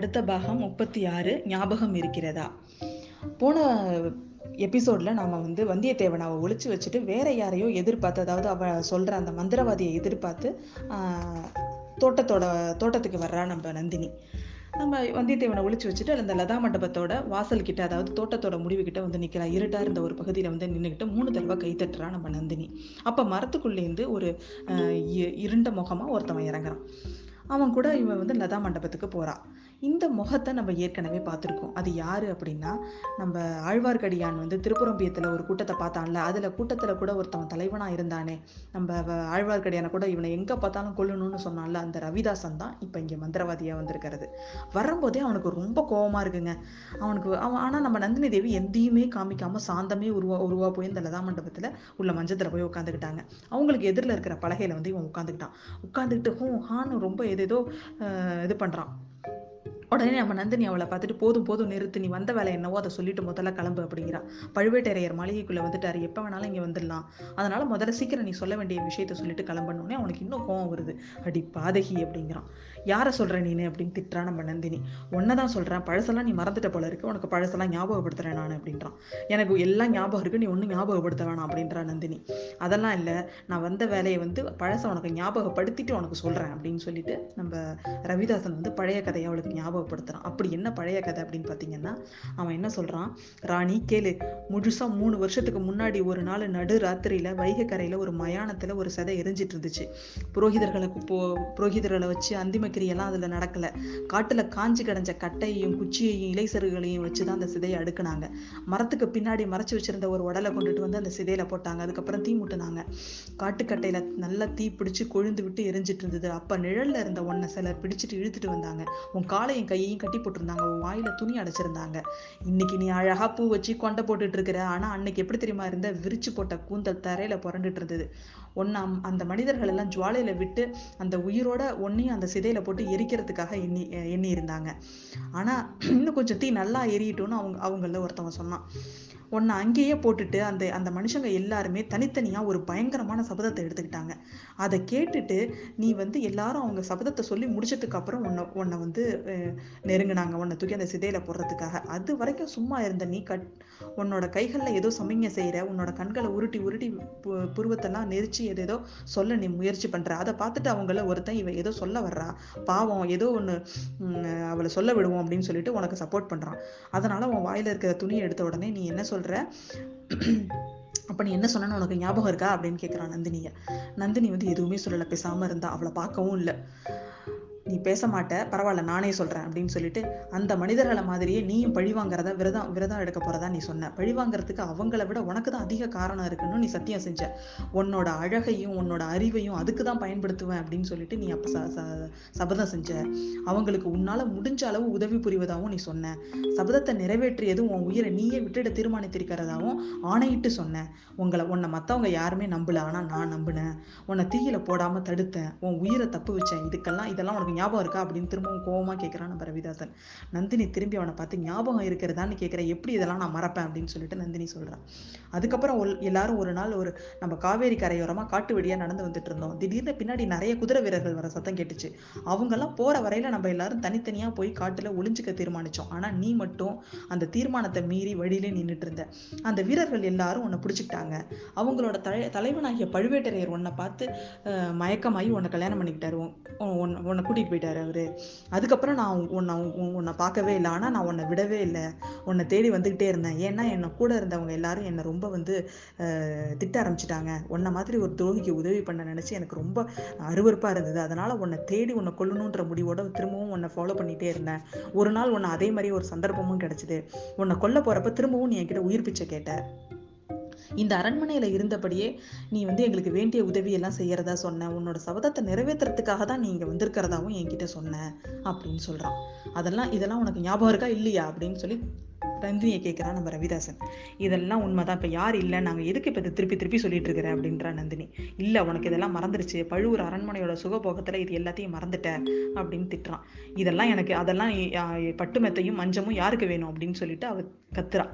அடுத்த பாகம் முப்பத்தி ஆறு ஞாபகம் இருக்கிறதா? போன எபிசோடில் நாம் வந்து வந்தியத்தேவன் அவள் ஒழிச்சு வச்சுட்டு வேற யாரையோ எதிர்பார்த்து அதாவது அவள் சொல்கிற அந்த மந்திரவாதியை எதிர்பார்த்து தோட்டத்தோட தோட்டத்துக்கு வர்றா நம்ம நந்தினி. நம்ம வந்தியத்தேவனை ஒழிச்சு வச்சுட்டு அந்த லதா மண்டபத்தோட வாசல் கிட்ட அதாவது தோட்டத்தோட முடிவு கிட்ட வந்து நிற்கிறா இருட்டா இருந்த ஒரு பகுதியில் வந்து நின்றுக்கிட்டு மூணு தடவை கை தட்டுறா நம்ம நந்தினி. அப்போ மரத்துக்குள்ளேருந்து ஒரு இ- இருண்ட முகமாக ஒருத்தவன் இறங்குறான். அவன் கூட இவன் வந்து லதா மண்டபத்துக்கு போகிறான் இந்த முகத்தை நம்ம ஏற்கனவே பார்த்துருக்கோம். அது யார் அப்படின்னா நம்ம ஆழ்வார்க்கடியான் வந்து திருப்புரம்பியத்தில் ஒரு கூட்டத்தை பார்த்தான்ல. அதில் கூட்டத்தில் கூட ஒருத்தவன் தலைவனாக இருந்தானே. நம்ம ஆழ்வார்க்கடியானை கூட இவனை எங்கே பார்த்தாலும் கொல்லணும்னு சொன்னான்ல அந்த ரவிதாசன் தான் இப்போ இங்கே மந்திரவாதியாக வந்திருக்கிறது. வரும்போதே அவனுக்கு ரொம்ப கோபமாக இருக்குங்க. அவனுக்கு அவன் ஆனால் நம்ம நந்தினி தேவி எந்தையுமே காமிக்காமல் சாந்தமே உருவா உருவா போய் இந்த லதா மண்டபத்தில் உள்ள மஞ்சத்தில் போய் உட்காந்துக்கிட்டாங்க அவங்களுக்கு எதிரில் இருக்கிற பலகையில் வந்து இவன் உட்காந்துக்கிட்டான் உட்காந்துக்கிட்டு ஹூ ஹான்னு ரொம்ப எதிர் ஏதேதோ இது பண்ணுறான் உடனே நம்ம நந்தினி அவளை பார்த்துட்டு போதும் போதும் நிறுத்து நீ வந்த வேலை என்னவோ அதை சொல்லிட்டு முதல்ல கிளம்பு அப்படிங்கிறா. பழுவேட்டரையர் மாளிகைக்குள்ளே வந்துட்டாரு. எப்போ வேணாலும் இங்கே வந்துடலாம். அதனால் முதல்ல சீக்கிரம் நீ சொல்ல வேண்டிய விஷயத்த சொல்லிட்டு கிளம்பணுன்னே அவனுக்கு இன்னும் கோவம் வருது. அடி பாதகி அப்படிங்கிறான். யாரை சொல்கிற நீனு அப்படின்னு திட்டுறான் நம்ம நந்தினி. ஒன்றை தான் சொல்கிறேன் பழசெல்லாம் நீ மறந்துட்ட போல இருக்கு உனக்கு பழசெல்லாம் ஞாபகப்படுத்துகிறேன் நான் அப்படின்றான். எனக்கு எல்லாம் ஞாபகம் இருக்குது நீ ஒன்றும் ஞாபகப்படுத்த வேணாம் அப்படின்றா நந்தினி. அதெல்லாம் இல்லை நான் வந்த வேலையை வந்து பழசை உனக்கு ஞாபகப்படுத்திட்டு உனக்கு சொல்கிறேன் அப்படின்னு சொல்லிட்டு நம்ம ரவிதாசன் வந்து பழைய கதையை அவளுக்கு ஞாபகப்படுத்துகிறான் அப்படி என்ன பழைய கதை அப்படின்னு பார்த்தீங்கன்னா அவன் என்ன சொல்கிறான் ராணி கேளு முழுசாக மூணு வருஷத்துக்கு முன்னாடி ஒரு நாள் நடு ராத்திரியில் வைகை கரையில் ஒரு மயானத்தில் ஒரு சதை எரிஞ்சிட்டு இருந்துச்சு. புரோகிதர்களை போ புரோகிதர்களை வச்சு கிரியெல்லாம் அதில் நடக்கலை. காட்டில் காஞ்சி கிடஞ்ச கட்டையையும் குச்சியையும் இலைசறுகளையும் வச்சு தான் அந்த சிதையை அடுக்குனாங்க. மரத்துக்கு பின்னாடி மறைச்சு வச்சிருந்த ஒரு உடலை கொண்டுட்டு வந்து அந்த சிதையில போட்டாங்க. அதுக்கப்புறம் தீ முட்டினாங்க. காட்டுக்கட்டையில் நல்லா தீ பிடிச்சி கொழுந்து விட்டு எரிஞ்சிட்டு இருந்தது. அப்போ நிழலில் இருந்த ஒன்னை சிலர் பிடிச்சிட்டு இழுத்துட்டு வந்தாங்க. உன் காலையும் கையையும் கட்டி போட்டிருந்தாங்க. உன் வாயில துணி அடைச்சிருந்தாங்க. இன்னைக்கு நீ அழகா பூ வச்சு கொண்டை போட்டுட்டு இருக்கிற. ஆனால் அன்னைக்கு எப்படி தெரியுமா இருந்த? விரிச்சு போட்ட கூந்தல் தரையில புரண்டுட்டு இருந்தது. ஒன்னு அந்த மனிதர்கள் எல்லாம் ஜுவாலையில விட்டு அந்த உயிரோட ஒன்னையும் அந்த சிதையில போட்டு எரிக்கிறதுக்காக எண்ணி எண்ணி இருந்தாங்க ஆனா இன்னும் கொஞ்சம் தீ நல்லா எரியட்டும்னு அவங்க அவங்கள ஒருத்தவன் சொன்னான். உன்னை அங்கேயே போட்டுட்டு அந்த அந்த மனுஷங்க எல்லாருமே தனித்தனியாக ஒரு பயங்கரமான சபதத்தை எடுத்துக்கிட்டாங்க. அதை கேட்டுட்டு நீ வந்து எல்லாரும் அவங்க சபதத்தை சொல்லி முடிச்சதுக்கு அப்புறம் உன்னை உன்னை வந்து நெருங்கினாங்க. உன்னை தூக்கி அந்த சிதையில போடுறதுக்காக. அது வரைக்கும் சும்மா இருந்த நீ கட் உன்னோட கைகளில் ஏதோ சமிங்க செய்கிற உன்னோட கண்களை உருட்டி உருட்டி பு- புருவத்தெல்லாம் நெரிச்சு ஏதேதோ சொல்ல நீ முயற்சி பண்ற. அதை பார்த்துட்டு அவங்கள ஒருத்தன் இவ ஏதோ சொல்ல வர்றா. பாவம் ஏதோ ஒன்று அவளை சொல்ல விடுவோம் அப்படின்னு சொல்லிட்டு உனக்கு சப்போர்ட் பண்றான். அதனால உன் வாயில இருக்கிற துணியை எடுத்த உடனே நீ என்ன சொல்கிற அப்ப நீ என்ன சொன்ன உனக்கு ஞாபகம் இருக்கா? அப்படின்னு கேட்குறான் நந்தினியை. நந்தினி வந்து எதுவுமே சொல்லல பேசாம இருந்தா. அவளை பார்க்கவும் இல்லை. நீ பேச மாட்ட பரவாயில்ல நானே சொல்கிறேன் அப்படின்னு சொல்லிட்டு அந்த மனிதர்களை மாதிரியே நீயும் பழி வாங்குறதா விரதம் விரதம் எடுக்க போகிறதா நீ சொன்ன. பழி வாங்குறதுக்கு அவங்கள விட உனக்கு தான் அதிக காரணம் இருக்குன்னு நீ சத்தியம் செஞ்ச. உன்னோட அழகையும் உன்னோட அறிவையும் அதுக்கு தான் பயன்படுத்துவேன் அப்படின்னு சொல்லிட்டு நீ அப்போ ச- சபதம் செஞ்ச. அவங்களுக்கு உன்னால் முடிஞ்ச அளவு உதவி புரிவதாகவும் நீ சொன்ன. சபதத்தை நிறைவேற்றியதும் உன் உயிரை நீயே விட்டுட தீர்மானித்திருக்கிறதாகவும் ஆணையிட்டு சொன்ன. உங்களை உன்னை மற்றவங்க யாருமே நம்பல ஆனால் நான் நம்பினேன். உன்னை தீயில போடாமல் தடுத்தேன். உன் உயிரை தப்பு வச்சேன். இதுக்கெல்லாம் இதெல்லாம் உனக்கு ஞாபகம் இருக்கா அப்படின்னு திரும்பவும் கோவமா கேட்கிறான் நம்ம ரவிதாசன். நந்தினி திரும்பி அவனை பார்த்து ஞாபகம் இருக்கிறதான்னு கேட்குறேன் எப்படி இதெல்லாம் நான் மறப்பேன்? அப்படின்னு சொல்லிட்டு நந்தினி சொல்றான். அதுக்கப்புறம் எல்லாரும் ஒரு நாள் ஒரு நம்ம காவேரி கரையோரமா காட்டு வழியா நடந்து வந்துட்டு இருந்தோம். திடீர்னு பின்னாடி நிறைய குதிரை வீரர்கள் வர சத்தம் கேட்டுச்சு. அவங்கெல்லாம் போற வரையில நம்ம எல்லாரும் தனித்தனியா போய் காட்டுல ஒளிஞ்சுக்க தீர்மானிச்சோம். ஆனா நீ மட்டும் அந்த தீர்மானத்தை மீறி வழியிலே நின்றுட்டு இருந்த. அந்த வீரர்கள் எல்லாரும் உன்னை பிடிச்சிக்கிட்டாங்க. அவங்களோட தலை தலைவனாகிய பழுவேட்டரையர் உன்னை பார்த்து மயக்கமாகி உன்னை கல்யாணம் பண்ணிக்கிட்டாரு. உன்- உன்னை கூட்டிகிட்டு கூட்டிட்டு போயிட்டாரு அவரு. அதுக்கப்புறம் நான் உன்னை உன்னை பார்க்கவே இல்லை. ஆனால் நான் உன்னை விடவே இல்லை. உன்னை தேடி வந்துக்கிட்டே இருந்தேன். ஏன்னா என்னை கூட இருந்தவங்க எல்லாரும் என்னை ரொம்ப வந்து திட்ட ஆரம்பிச்சிட்டாங்க. உன்னை மாதிரி ஒரு துரோகிக்கு உதவி பண்ண நினச்சி எனக்கு ரொம்ப அருவறுப்பாக இருந்தது. அதனால் உன்னை தேடி உன்னை கொல்லணுன்ற முடிவோட திரும்பவும் உன்னை ஃபாலோ பண்ணிகிட்டே இருந்தேன். ஒரு நாள் உன்னை அதே மாதிரி ஒரு சந்தர்ப்பமும் கிடச்சிது. உன்னை கொல்ல போகிறப்ப திரும்பவும் நீ என்கிட்ட உயிர் பிச்சை கேட்ட. இந்த அரண்மனையில் இருந்தபடியே நீ வந்து எங்களுக்கு வேண்டிய உதவியெல்லாம் செய்கிறதா செய்யறதா சொன்ன. உன்னோட சபதத்தை நிறைவேற்றுறதுக்காக தான் நீ இங்கே வந்திருக்கிறதாவும் என்கிட்ட சொன்ன அப்படின்னு சொல்கிறான் அதெல்லாம் இதெல்லாம் உனக்கு ஞாபகம் இருக்கா? இல்லையா? அப்படின்னு சொல்லி நந்தினியை கேட்குறான் நம்ம ரவிதாசன். இதெல்லாம் உண்மைதான். இப்போ யார் இல்லை? நாங்கள் எதுக்கு இப்போ இதை திருப்பி திருப்பி சொல்லிட்டு இருக்கிற? அப்படின்றா நந்தினி. இல்லை உனக்கு இதெல்லாம் மறந்துருச்சு. பழுவூர் அரண்மனையோட சுகபோகத்தில் இது எல்லாத்தையும் மறந்துட்ட அப்படின்னு திட்டுறான். இதெல்லாம் எனக்கு அதெல்லாம் பட்டுமெத்தையும் பட்டு மெத்தையும் மஞ்சமும் யாருக்கு வேணும்? அப்படின்னு சொல்லிட்டு அவ கத்துறா.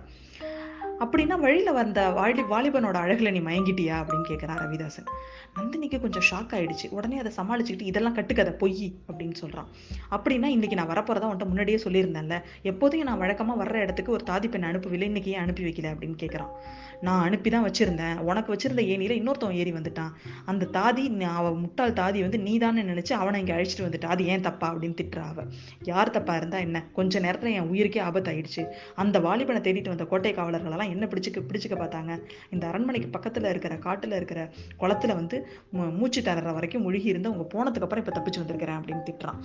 அப்படின்னா வழியில் வந்த வாலி வாலிபனோட அழகில் நீ மயங்கிட்டியா அப்படின்னு கேட்குறான் ரவிதாசன். நந்தினிக்கு கொஞ்சம் ஷாக் ஆயிடுச்சு. உடனே அதை சமாளிச்சுக்கிட்டு இதெல்லாம் கட்டுக்கதை பொய் அப்படின்னு சொல்கிறான் அப்படின்னா இன்னைக்கு நான் வரப்போறதா உன்ட்ட முன்னாடியே சொல்லியிருந்தேன்ல. எப்போதையும் நான் வழக்கமாக வர்ற இடத்துக்கு ஒரு தாதி பெண் அனுப்பவில்லை. இன்னைக்கு ஏன் அனுப்பி வைக்கல அப்படின்னு கேட்கறான் நான் அனுப்பி தான் வச்சுருந்தேன். உனக்கு வச்சிருந்த ஏனியில் இன்னொருத்தவன் ஏறி வந்துட்டான். அந்த தாதி அவன் முட்டாள் தாதி வந்து நீ தானே நினச்சி அவனை இங்கே அழிச்சிட்டு வந்துட்டா. அது ஏன் தப்பா அப்படின்னு திட்டுறா அவ. யார் தப்பா இருந்தா என்ன? கொஞ்ச நேரத்தில் என் உயிருக்கே ஆபத்தாயிடுச்சு. அந்த வாலிபனை தேடிட்டு வந்த கோட்டை காவலர்களெல்லாம் எல்லாம் என்ன பிடிச்சிக்க பிடிச்சுக்க பார்த்தாங்க. இந்த அரண்மனைக்கு பக்கத்துல இருக்கிற காட்டுல இருக்கிற குளத்துல வந்து மூச்சு தரற வரைக்கும் முழுகி இருந்து அவங்க போனதுக்கு அப்புறம் இப்ப தப்பிச்சு வந்திருக்கிறேன் அப்படின்னு திட்டுறான்.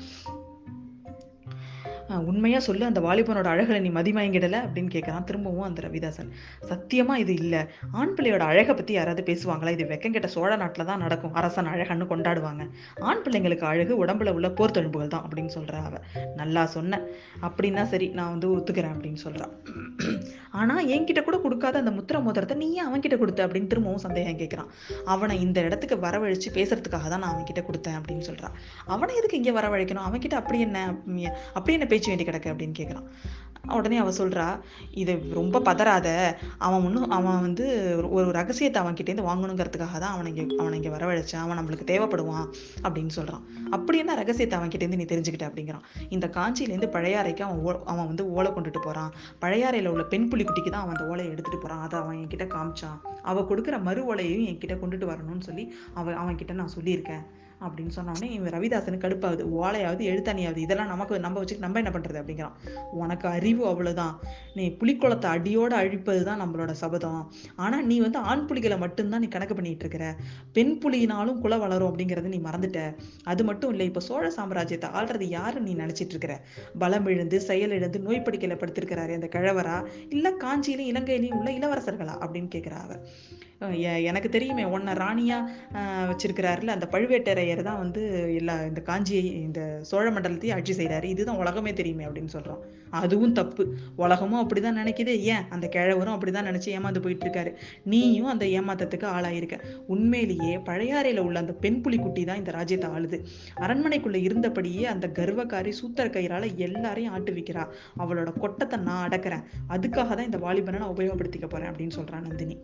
உண்மையாக சொல்லு அந்த வாலிபனோட அழகில் நீ மதிமயங்கிடலை அப்படின்னு கேட்குறான் திரும்பவும் அந்த ரவிதாசன். சத்தியமாக இது இல்லை. ஆண் பிள்ளையோட அழகை பற்றி யாராவது பேசுவாங்களா? இது வெக்கங்கிட்ட சோழ நாட்டில் தான் நடக்கும். அரசன் அழகன்னு கொண்டாடுவாங்க. ஆண் பிள்ளைங்களுக்கு அழகு உடம்புல உள்ள போர்த்தெழும்புகள் தான் அப்படின்னு சொல்கிறா அவ. நல்லா சொன்ன. அப்படின்னா சரி நான் வந்து ஒத்துக்கிறேன் அப்படின்னு சொல்கிறான் ஆனால் என்கிட்ட கூட கொடுக்காத அந்த முத்திர மோதிரத்தை நீ ஏன் அவன்கிட்ட கொடுத்த அப்படின்னு திரும்பவும் சந்தேகம் கேட்குறான் அவனை இந்த இடத்துக்கு வரவழைச்சு பேசுறதுக்காக தான் நான் அவன்கிட்ட கொடுத்தேன் அப்படின்னு சொல்கிறான் அவனை எதுக்கு இங்கே வரவழைக்கணும்? அவன்கிட்ட அப்படி என்ன அப்படி என்ன பேச்சு வேண்டி கிடக்கு அப்படின்னு கேட்குறான் உடனே அவள் சொல்றா இது ரொம்ப பதறாத. அவன் ஒன்றும் அவன் வந்து ஒரு- ஒரு ரகசியத்தை அவன்கிட்டேருந்து வாங்கணுங்கிறதுக்காக தான் அவனை இங்கே அவனை இங்கே வரவழைச்சான். அவன் நம்மளுக்கு தேவைப்படுவான். அப்படின்னு சொல்றான். அப்படி என்ன ரகசியத்தை அவன்கிட்டேருந்து நீ தெரிஞ்சுக்கிட்ட? அப்படிங்கிறான். இந்த காஞ்சியிலேருந்து பழையாறைக்கு அவன் ஓ அவன் வந்து ஓலை கொண்டுட்டு போறான். பழையாறையில் உள்ள பெண் புலிக்குட்டிக்கு தான் அவன் அந்த ஓலையை எடுத்துட்டு போறான். அதை அவன் என்கிட்ட காமிச்சான். அவள் கொடுக்குற மறு ஓலையையும் என்கிட்ட கொண்டுட்டு வரணும்னு சொல்லி அவன் அவன்கிட்ட நான் சொல்லியிருக்கேன். அப்படின்னு சொன்னோடனே இவன் ரவிதாசனுக்கு கடுப்பாகுது. ஓலையாவது எழுத்தாணியாவது இதெல்லாம் நமக்கு நம்ம வச்சுட்டு நம்ம என்ன பண்றது? அப்படிங்கிறான். உனக்கு அறிவு அவ்வளவுதான். நீ புலிக்குளத்தை அடியோட அழிப்பது தான் நம்மளோட சபதம். ஆனா நீ வந்து ஆண் புலிகளை மட்டும்தான் நீ கணக்கு பண்ணிட்டு இருக்கிற. பெண் புலியினாலும் குல வளரும் அப்படிங்கறத நீ மறந்துட்ட. அது மட்டும் இல்லை இப்ப சோழ சாம்ராஜ்யத்தை ஆள்றது யாரு நீ நினைச்சிட்டு இருக்கிற? பலம் இழந்து செயல் இழந்து நோய் படுக்கையில படுத்திருக்கிறாரு அந்த கிழவரா? இல்ல காஞ்சியிலும் இலங்கையிலும் உள்ள இளவரசர்களா? அப்படின்னு கேட்குறா அவ. எனக்கு தெரியுமே உன்னை ராணியாக வச்சிருக்கிறாருல அந்த பழுவேட்டரையர் தான் வந்து எல்லா இந்த காஞ்சியை இந்த சோழ மண்டலத்தையும் ஆட்சி செய்கிறாரு இதுதான் உலகமே தெரியுமே அப்படின்னு சொல்கிறோம் அதுவும் தப்பு. உலகமும் அப்படி தான் நினைக்குது. ஏன்? அந்த கிழவரும் அப்படி தான் நினச்சி ஏமாந்து போயிட்டு இருக்காரு நீயும் அந்த ஏமாத்தத்துக்கு ஆளாயிருக்க. உண்மையிலேயே பழையாறையில் உள்ள அந்த பெண் புலிக்குட்டி தான் இந்த ராஜ்யத்தை ஆளுது. அரண்மனைக்குள்ளே இருந்தபடியே அந்த கர்வக்காரி சூத்தர கயிறால் எல்லாரையும் ஆட்டுவிக்கிறா அவளோட கொட்டத்தை நான் அடக்கிறேன். அதுக்காக தான் இந்த வாலிபனை நான் உபயோகப்படுத்திக்க போகிறேன் அப்படின்னு சொல்கிறான் நந்தினி.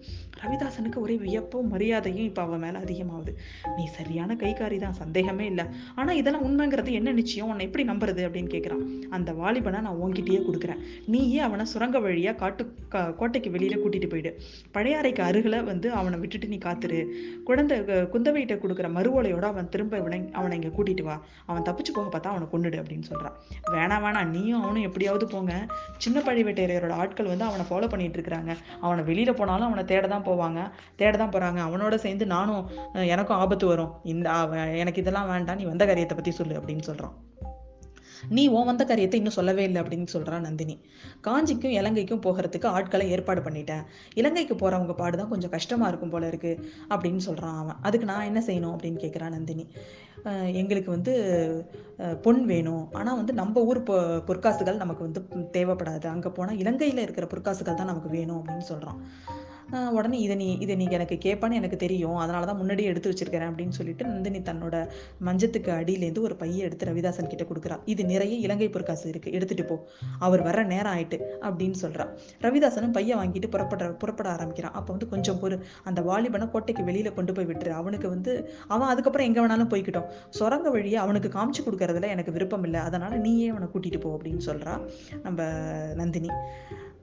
ரவிதாசன் ரவிதாசனுக்கு ஒரே வியப்பும் மரியாதையும் இப்போ அவன் மேலே அதிகமாகுது. நீ சரியான கைகாரி தான் சந்தேகமே இல்லை. ஆனால் இதெல்லாம் உண்மைங்கிறது என்ன நிச்சயம்? உன்னை எப்படி நம்புறது? அப்படின்னு கேட்குறான் அந்த வாலிபனை நான் உங்ககிட்டயே கொடுக்குறேன். நீயே அவனை சுரங்க வழியாக காட்டு கா- கோட்டைக்கு வெளியில் கூட்டிகிட்டு போயிடு. பழையாறைக்கு அருகில் வந்து அவனை விட்டுட்டு நீ காத்துரு. குழந்தை குந்தவையிட்ட கொடுக்குற மறுவோலையோட அவன் திரும்ப இவனை அவனை இங்கே கூட்டிகிட்டு வா. அவன் தப்பிச்சு போக பார்த்தா அவனை கொண்டுடு அப்படின்னு சொல்கிறான் வேணாம் வேணாம். நீயும் அவனும் எப்படியாவது போங்க. சின்ன பழுவேட்டையரோட ஆட்கள் வந்து அவனை ஃபாலோ பண்ணிட்டு இருக்கிறாங்க. அவனை வெளியில் போனாலும் அவனை தேட தான் போவாங்க. தேட தான் போறாங்க. அவனோட சேர்ந்து நானும் எனக்கும் ஆபத்து வரும். இந்த எனக்கு இதெல்லாம் வேண்டாம் நீ வந்த காரியத்தை பத்தி சொல்லு அப்படின்னு சொல்றான். நீ ஓ வந்த காரியத்தை இன்னும் சொல்லவே இல்லை அப்படின்னு சொல்கிறான் நந்தினி. காஞ்சிக்கும் இலங்கைக்கும் போகிறதுக்கு ஆட்களை ஏற்பாடு பண்ணிட்டேன். இலங்கைக்கு போறவங்க பாடுதான் கொஞ்சம் கஷ்டமா இருக்கும் போல இருக்கு அப்படின்னு சொல்றான் அவன். அதுக்கு நான் என்ன செய்யணும் அப்படின்னு கேட்குறான் நந்தினி. எங்களுக்கு வந்து பொன் வேணும். ஆனால் வந்து நம்ம ஊர் பொ பொற்காசுகள் நமக்கு வந்து தேவைப்படாது. அங்கே போனால் இலங்கையில் இருக்கிற பொற்காசுகள் தான் நமக்கு வேணும் அப்படின்னு சொல்றான். உடனே இதை நீ இதை நீ எனக்கு கேட்பான்னு எனக்கு தெரியும். அதனால தான் முன்னாடியே எடுத்து வச்சிருக்கிறேன் அப்படின்னு சொல்லிட்டு நந்தினி தன்னோட மஞ்சத்துக்கு அடியிலேருந்து ஒரு பையை எடுத்து ரவிதாசன் கிட்ட கொடுக்குறா. இது நிறைய இலங்கை பொற்காசு இருக்கு. எடுத்துட்டு போ. அவர் வர நேரம் ஆயிட்டு அப்படின்னு சொல்றா. ரவிதாசனும் பையை வாங்கிட்டு புறப்பட புறப்பட ஆரம்பிக்கிறான். அப்போ வந்து கொஞ்சம் பொறு. அந்த வாலிபனை கோட்டைக்கு வெளியில கொண்டு போய் விட்டுரு. அவனுக்கு வந்து அவன் அதுக்கப்புறம் எங்க வேணாலும் போய்க்கிட்டோம். சுரங்க வழியை அவனுக்கு காமிச்சு கொடுக்கறதுல எனக்கு விருப்பம் இல்லை. அதனால நீயே அவனை கூட்டிட்டு போ அப்படின்னு சொல்றா நம்ம நந்தினி.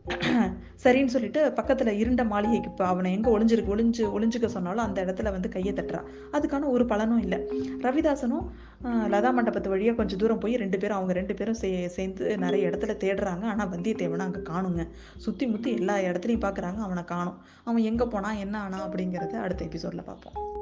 சரின்னு சொல்லிட்டு பக்கத்துல இருண்ட மாளிகைக்கு இப்போ அவனை எங்க ஒளிஞ்சிருக்கு ஒளிஞ்சு ஒளிஞ்சுக்க சொன்னாலும் அந்த இடத்துல வந்து கையை தட்டுறான் அதுக்கான ஒரு பலனும் இல்லை. ரவிதாசனும் லதா மண்டபத்து வழியா கொஞ்சம் தூரம் போய் ரெண்டு பேரும் அவங்க ரெண்டு பேரும் சே சேர்ந்து நிறைய இடத்துல தேடுறாங்க. ஆனா வந்தியத்தேவனை அங்க காணுங்க. சுத்தி முத்தி எல்லா இடத்துலையும் பார்க்குறாங்க அவனை காணும். அவன் எங்க போனா என்ன ஆனா அப்படிங்கிறத அடுத்த எபிசோட்ல பார்ப்போம்